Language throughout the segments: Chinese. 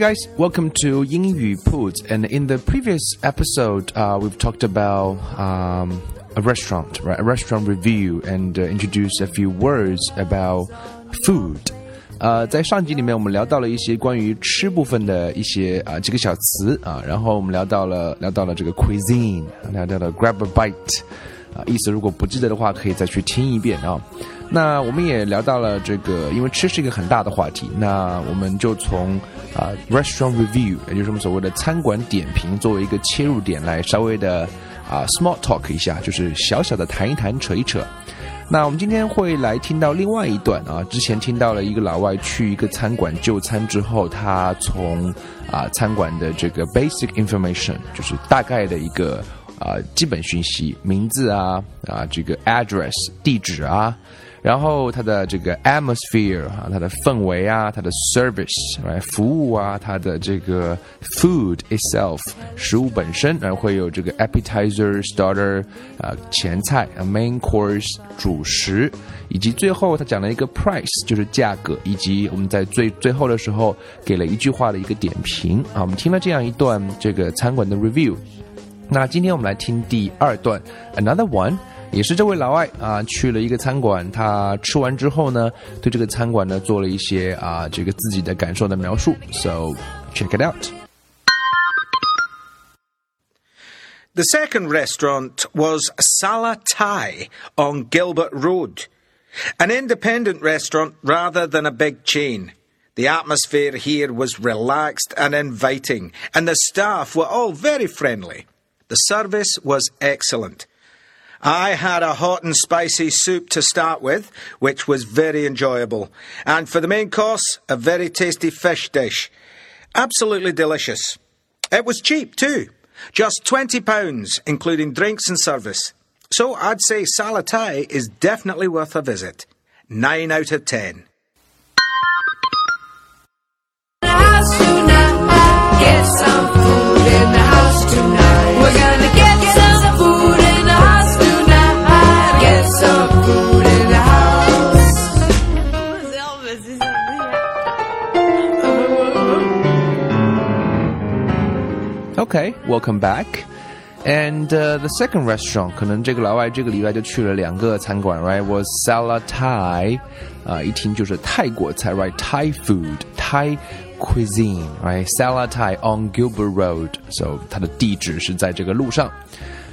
guys, welcome to 英语 Put. And in the previous episode, uh, we've talked about um, a restaurant, right? A restaurant review, and uh, introduced a few words about food. 呃，在上集里面，我们聊到了一些关于吃部分的一些啊、几个小词啊，然后我们聊到了聊到了这个 cuisine，聊到了 grab a bite， 啊，意思如果不记得的话，可以再去听一遍啊。那我们也聊到了这个，因为吃是一个很大的话题，那我们就从啊、restaurant review，也就是我们所谓的餐馆点评作为一个切入点来稍微的啊、small talk 一下，就是小小的谈一谈、扯一扯。那我们今天会来听到另外一段啊，之前听到了一个老外去一个餐馆就餐之后，他从啊餐馆的这个 basic information，就是大概的一个啊基本讯息，名字啊啊这个 address 地址啊。然后它的这个 atmosphere 啊，它的氛围啊，它的 service 来服务啊，它的这个 food itself 食物本身，然后会有这个 appetizer、starter 啊前菜啊 main course 主食，以及最后他讲了一个 price 就是价格，以及我们在最最后的时候给了一句话的一个点评啊，我们听了这样一段这个餐馆的 review。那今天我们来听第二段，another one。也是这位老外啊，去了一个餐馆，他吃完之后呢，对这个餐馆呢做了一些啊这个自己的感受的描述。So check it out. The second restaurant was Sala Thai on Gilbert Road, an independent restaurant rather than a big chain. The atmosphere here was relaxed and inviting, and the staff were all very friendly. The service was excellent. I had a hot and spicy soup to start with, which was very enjoyable, and for the main course, a very tasty fish dish. Absolutely delicious. It was cheap too, just £20, including drinks and service. So I'd say Salatai is definitely worth a visit. 9 out of 10. welcome back. And uh, the second restaurant，可能这个老外这个礼拜就去了两个餐馆，right？Was Sala Thai，啊、一听就是泰国菜，right？Thai food，Thai cuisine，right？Sala Thai on Gilbert Road，so 它的地址是在这个路上。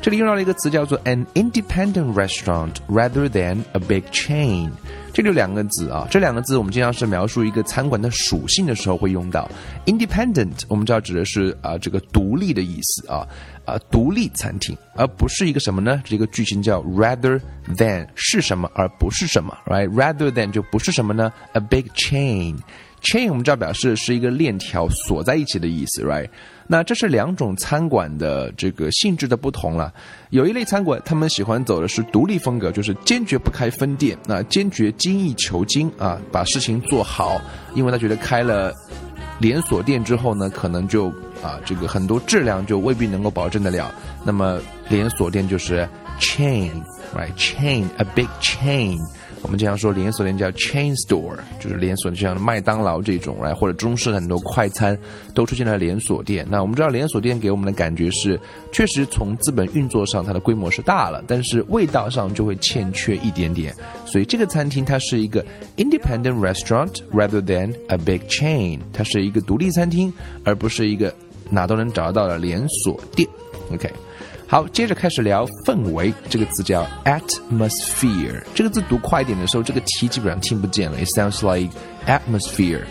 这里用到了一个词叫做 an independent restaurant rather than a big chain。 这里有两个字啊，这两个字我们经常是描述一个餐馆的属性的时候会用到。independent 我们知道指的是啊、这个独立的意思啊啊、独立餐厅，而不是一个什么呢？这个句型叫 rather than 是什么而不是什么，right？rather than 就不是什么呢？a big chain。chain 我们知道表示是一个链条锁在一起的意思，right？那这是两种餐馆的这个性质的不同了。有一类餐馆，他们喜欢走的是独立风格，就是坚决不开分店，那坚决精益求精啊，把事情做好，因为他觉得开了连锁店之后呢，可能就啊这个很多质量就未必能够保证得了。那么连锁店就是 chain，right？chain，a big chain。我们经常说连锁店叫 chain store，就是连锁，就像麦当劳这种，来或者中式很多快餐都出现了连锁店。那我们知道连锁店给我们的感觉是，确实从资本运作上它的规模是大了，但是味道上就会欠缺一点点。所以这个餐厅它是一个 independent restaurant rather than a big chain，它是一个独立餐厅，而不是一个哪都能找得到的连锁店。OK。好，接着开始聊氛围。这个词叫 atmosphere。这个字读快一点的时候，这个 t 基本上听不见了。It sounds like atmosphere。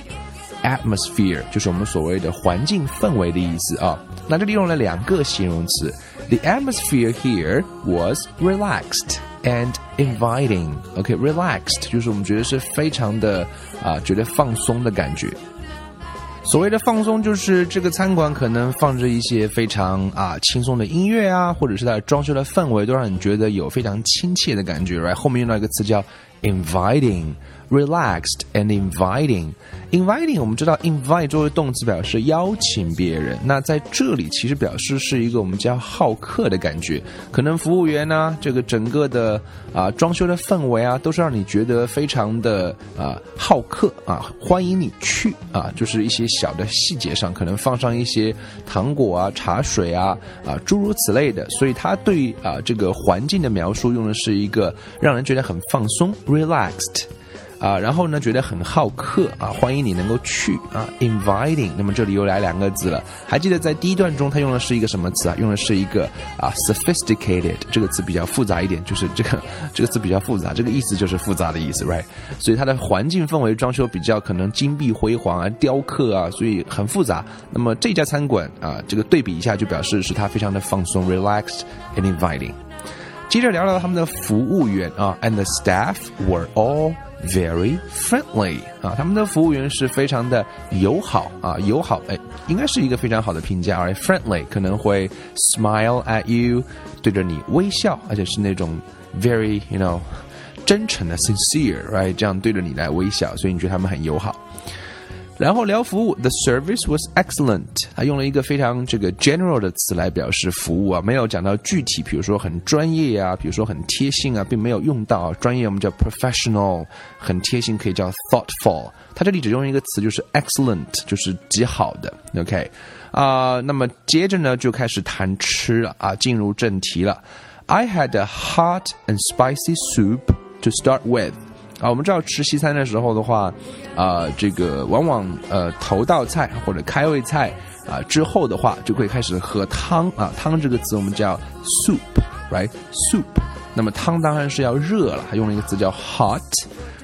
atmosphere，就是我们所谓的环境氛围的意思啊。那这里用了两个形容词，the atmosphere here was relaxed and inviting。OK，relaxed、就是我们觉得是非常的啊，觉得放松的感觉。所谓的放松，就是这个餐馆可能放着一些非常啊轻松的音乐啊，或者是它装修的氛围，都让你觉得有非常亲切的感觉。right，后面用到一个词叫 inviting。Relaxed and inviting。inviting 我们知道 invite 作为动词表示邀请别人，那在这里其实表示是一个我们叫好客的感觉。可能服务员呢，这个整个的啊装修的氛围啊，都是让你觉得非常的啊好客啊，欢迎你去啊，就是一些小的细节上可能放上一些糖果啊、茶水啊啊诸如此类的，所以他对啊这个环境的描述用的是一个让人觉得很放松 relaxed。啊，然后呢，觉得很好客啊，欢迎你能够去啊，inviting。那么这里又来两个字了，还记得在第一段中，它用的是一个什么词啊？用的是一个啊，sophisticated 这个词比较复杂一点，就是这个 这个词比较复杂，这个意思就是复杂的意思，right？所以它的环境氛围装修比较可能金碧辉煌啊，雕刻啊，所以很复杂。那么这家餐馆啊，这个对比一下就表示是它非常的放松，relaxed and inviting。接着聊聊他们的服务员啊，and the staff were all very friendly 啊，他们的服务员是非常的友好啊，友好哎，应该是一个非常好的评价。而 friendly 可能会 smile at you，对着你微笑，而且是那种 very you know 真诚的 sincere，right 这样对着你来微笑，所以你觉得他们很友好。然后聊服务，the service was excellent。他用了一个非常这个 general 的词来表示服务啊，没有讲到具体，比如说很专业啊，比如说很贴心啊，并没有用到啊专业，我们叫 professional，很贴心可以叫 thoughtful。他这里只用一个词，就是 excellent，就是极好的。OK，啊，那么接着呢就开始谈吃了啊，进入正题了。I had a hot and spicy soup to start with。啊，我们知道吃西餐的时候的话，啊，这个往往呃头道菜或者开胃菜啊之后的话，就会开始喝汤啊。汤这个词我们叫 soup，right？soup。那么汤当然是要热了，还用了一个词叫 hot，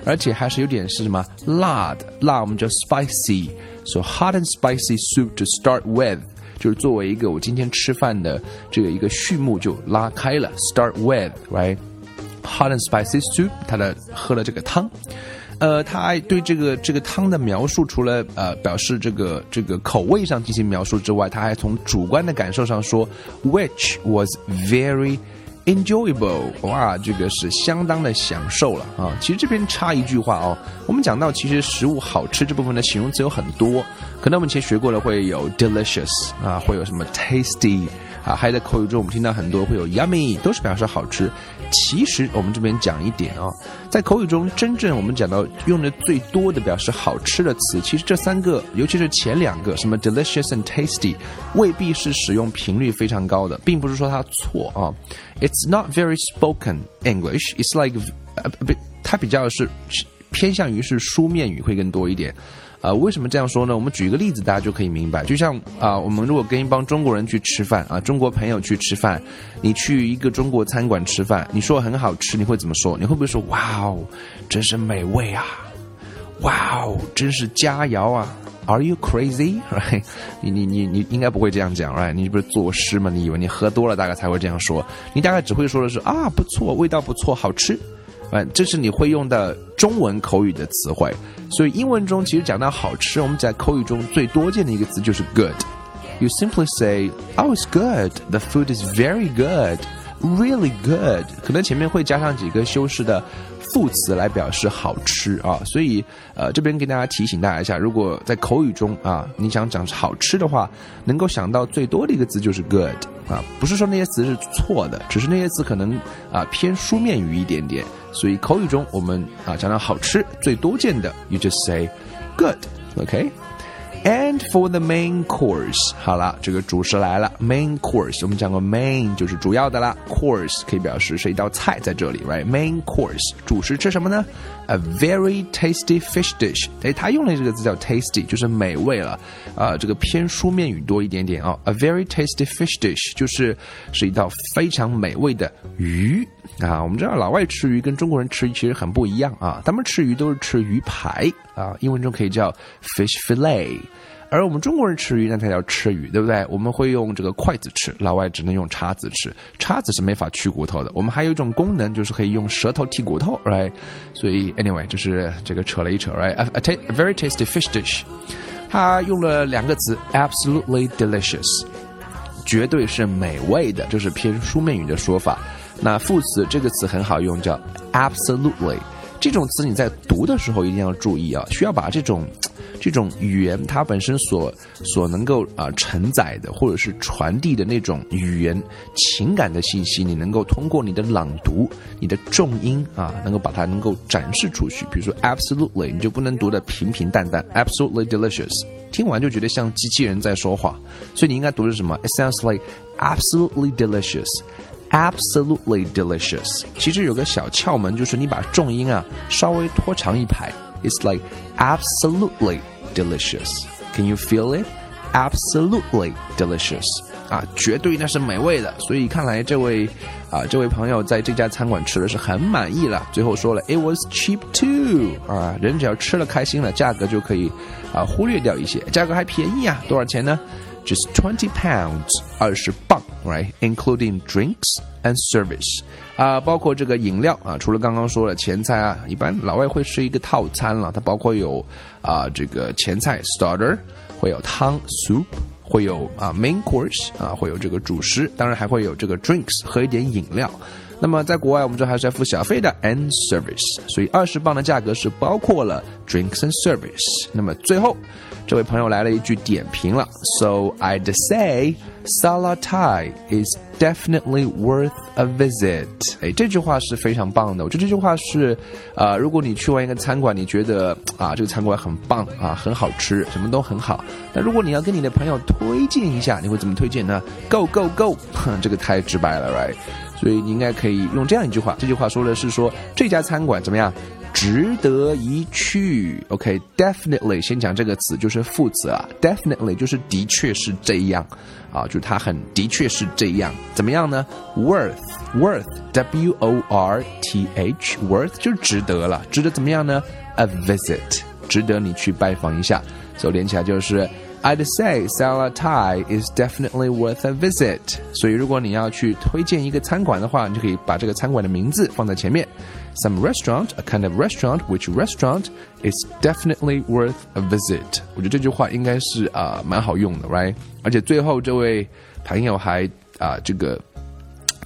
而且还是有点是什么辣的，辣我们叫 spicy。So hot and spicy soup to start with，就是作为一个我今天吃饭的这个一个序幕就拉开了。Start Hot and spicy soup，他的喝了这个汤，呃，他对这个这个汤的描述，除了呃表示这个这个口味上进行描述之外，他还从主观的感受上说，which was very enjoyable，哇，这个是相当的享受了啊。其实这边插一句话哦，我们讲到其实食物好吃这部分的形容词有很多，可能我们以前学过的会有 delicious 啊，会有什么 tasty。啊，还在口语中我们听到很多会有 yummy，都是表示好吃。其实我们这边讲一点啊，在口语中真正我们讲到用的最多的表示好吃的词，其实这三个，尤其是前两个，什么 delicious and tasty，未必是使用频率非常高的，并不是说它错啊。It's not very spoken English. It's like 呃不，它比较是偏向于是书面语会更多一点。啊，为什么这样说呢？我们举一个例子，大家就可以明白。就像啊，我们如果跟一帮中国人去吃饭啊，中国朋友去吃饭，你去一个中国餐馆吃饭，你说很好吃，你会怎么说？你会不会说哇哦，真是美味啊？哇哦，真是佳肴啊？Are you crazy? Right？你你你你应该不会这样讲，Right？你不是作诗吗？你以为你喝多了大概才会这样说？你大概只会说的是啊，不错，味道不错，好吃。啊，这是你会用的中文口语的词汇，所以英文中其实讲到好吃，我们在口语中最多见的一个词就是 good。You simply say, "Oh, it's good. The food is very good, really good." 可能前面会加上几个修饰的副词来表示好吃啊，所以呃，这边给大家提醒大家一下，如果在口语中啊，你想讲好吃的话，能够想到最多的一个词就是 good 啊，不是说那些词是错的，只是那些词可能啊偏书面语一点点。所以口语中我们啊讲到好吃最多见的，you just say good，OK？And And for the main course，好了，这个主食来了。Main course，我们讲过，main 就是主要的啦，course 可以表示是一道菜在这里，right？Main course，主食吃什么呢？A very tasty fish dish。哎，他用的这个字叫 tasty，就是美味了。啊、这个偏书面语多一点点啊。A very tasty fish dish 就是是一道非常美味的鱼啊。我们知道老外吃鱼跟中国人吃鱼其实很不一样啊，他们吃鱼都是吃鱼排啊，英文中可以叫 fish fillet。而我们中国人吃鱼，那才叫吃鱼，对不对？我们会用这个筷子吃，老外只能用叉子吃，叉子是没法去骨头的。我们还有一种功能，就是可以用舌头剔骨头，right？所以，anyway，就是这个扯了一扯，right？A, a, very tasty fish dish，它用了两个词，absolutely delicious，绝对是美味的，这是偏书面语的说法。那副词这个词很好用，叫 absolutely。这种词你在读的时候一定要注意啊，需要把这种这种语言它本身所所能够啊、承载的或者是传递的那种语言情感的信息，你能够通过你的朗读、你的重音啊，能够把它能够展示出去。比如说 absolutely，你就不能读的平平淡淡，absolutely delicious，听完就觉得像机器人在说话，所以你应该读的是什么？It sounds like absolutely delicious。Absolutely delicious。其实有个小窍门，就是你把重音啊稍微拖长一排。It's like absolutely delicious. Can you feel it? Absolutely delicious. 啊，绝对那是美味的。所以看来这位啊这位朋友在这家餐馆吃的是很满意了。最后说了，It was cheap too. 啊，人只要吃了开心了，价格就可以啊忽略掉一些，价格还便宜啊，多少钱呢？just 20 pounds, 二十磅，right? Including drinks and service. 啊、包括这个饮料啊，除了刚刚说了前菜啊，一般老外会吃一个套餐了，它包括有啊、这个前菜 starter，会有汤 soup，会有啊 main course 啊，会有这个主食，当然还会有这个 drinks 喝一点饮料。那么在国外，我们这还是要付小费的 and service，所以二十磅的价格是包括了 drinks and service。那么最后，这位朋友来了一句点评了，So I'd say Sala Thai is definitely worth a visit。哎，这句话是非常棒的。我觉得这句话是，呃，如果你去完一个餐馆，你觉得啊这个餐馆很棒啊，很好吃，什么都很好。那如果你要跟你的朋友推荐一下，你会怎么推荐呢？Go go go！哼，这个太直白了，right？所以你应该可以用这样一句话，这句话说的是说这家餐馆怎么样，值得一去。OK，definitely、先讲这个词就是副词啊，definitely 就是的确是这样啊，就是它很的确是这样，怎么样呢？Worth，worth，W O R T H，worth 就值得了，值得怎么样呢？A visit，值得你去拜访一下，所以连起来就是。I'd say Sala Thai is definitely worth a visit。所以如果你要去推荐一个餐馆的话，你就可以把这个餐馆的名字放在前面。Some restaurant, a kind of restaurant, which restaurant is definitely worth a visit。我觉得这句话应该是啊、蛮好用的，right？而且最后这位朋友还啊、这个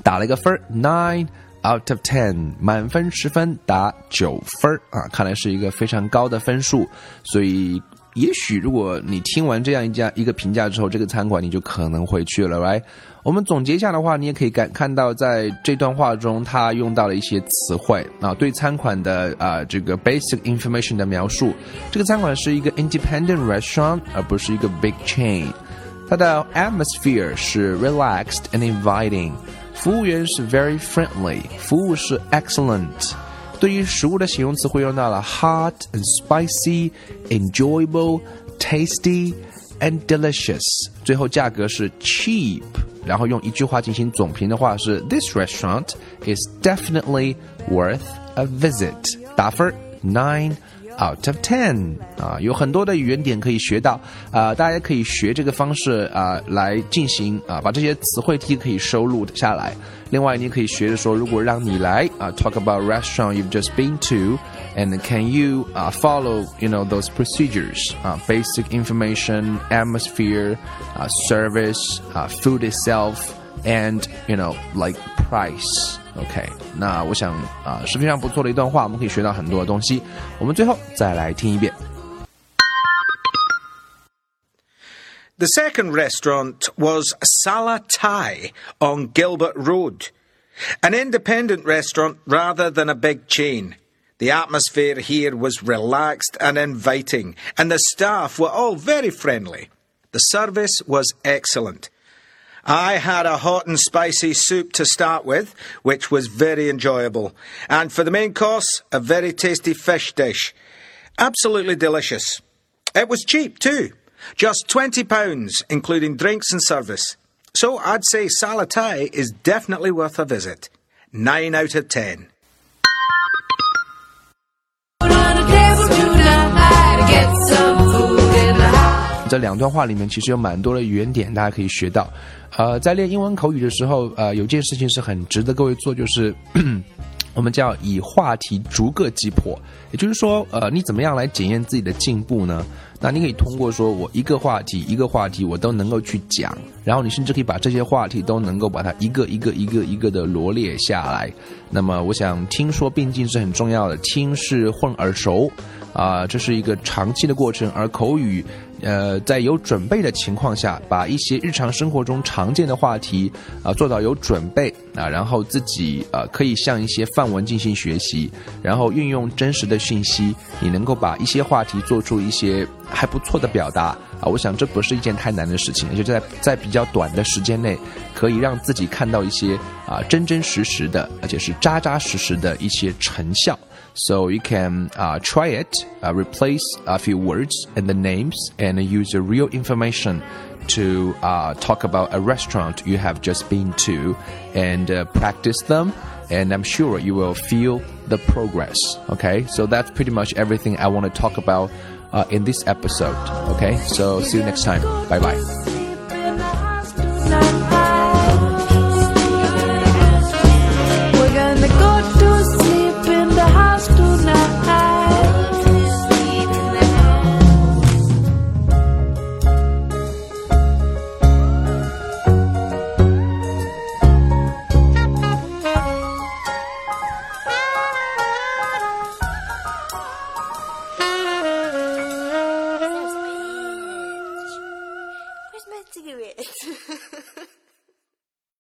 打了一个分，nine。out of ten，满分十分打九分儿啊，看来是一个非常高的分数，所以 也许如果你听完这样一家一个评价之后，这个餐馆你就可能会去了，right？我们总结一下的话，你也可以感看到在这段话中，他用到了一些词汇啊，对餐馆的啊这个 basic information 的描述。这个餐馆是一个 independent restaurant，而不是一个 big chain。它的 atmosphere 是 relaxed and inviting，服务员是 very friendly，服务是 excellent。对于食物的形容词会用到了 hot and spicy、enjoyable、tasty and delicious。最后价格是 cheap，然后用一句话进行总评的话是 This restaurant is definitely worth a visit。打分 nine。out of ten 啊，有很多的语言点可以学到啊、大家可以学这个方式啊、来进行啊、把这些词汇题可以收录下来。另外，你可以学着说，如果让你来啊、talk about restaurant you've just been to。And can you uh, follow, you know, those procedures, uh, basic information, atmosphere, uh, service, uh, food itself, and you know, like price. OK，那我想啊、是非常不错的一段话，我们可以学到很多的东西。我们最后再来听一遍。 The second restaurant was Sala Thai on Gilbert Road, an independent restaurant rather than a big chain. The atmosphere here was relaxed and inviting, and the staff were all very friendly. The service was excellent. I had a hot and spicy soup to start with, which was very enjoyable, and for the main course, a very tasty fish dish. Absolutely delicious. It was cheap too, just £20, including drinks and service. So I'd say Salatai is definitely worth a visit. 9 out of 10. Put on a table tonight to get some food in the house. 这两段话里面其实有蛮多的语言点，大家可以学到。 呃，在练英文口语的时候，呃，有件事情是很值得各位做，就是 我们叫以话题逐个击破。也就是说，呃，你怎么样来检验自己的进步呢？那你可以通过说我一个话题一个话题我都能够去讲，然后你甚至可以把这些话题都能够把它一个一个一个一个的罗列下来。那么，我想听说并进是很重要的，听是混耳熟。啊、这是一个长期的过程，而口语，呃，在有准备的情况下，把一些日常生活中常见的话题啊、做到有准备啊、然后自己呃可以向一些范文进行学习，然后运用真实的信息，你能够把一些话题做出一些还不错的表达啊、我想这不是一件太难的事情，而且在在比较短的时间内，可以让自己看到一些啊、真真实实的，而且是扎扎实实的一些成效。So you can uh, try it, uh, replace a few words and the names, and use the real information to uh, talk about a restaurant you have just been to, and uh, practice them. And I'm sure you will feel the progress. Okay, so that's pretty much everything I want to talk about uh, in this episode. Okay, so see you next time. Bye bye.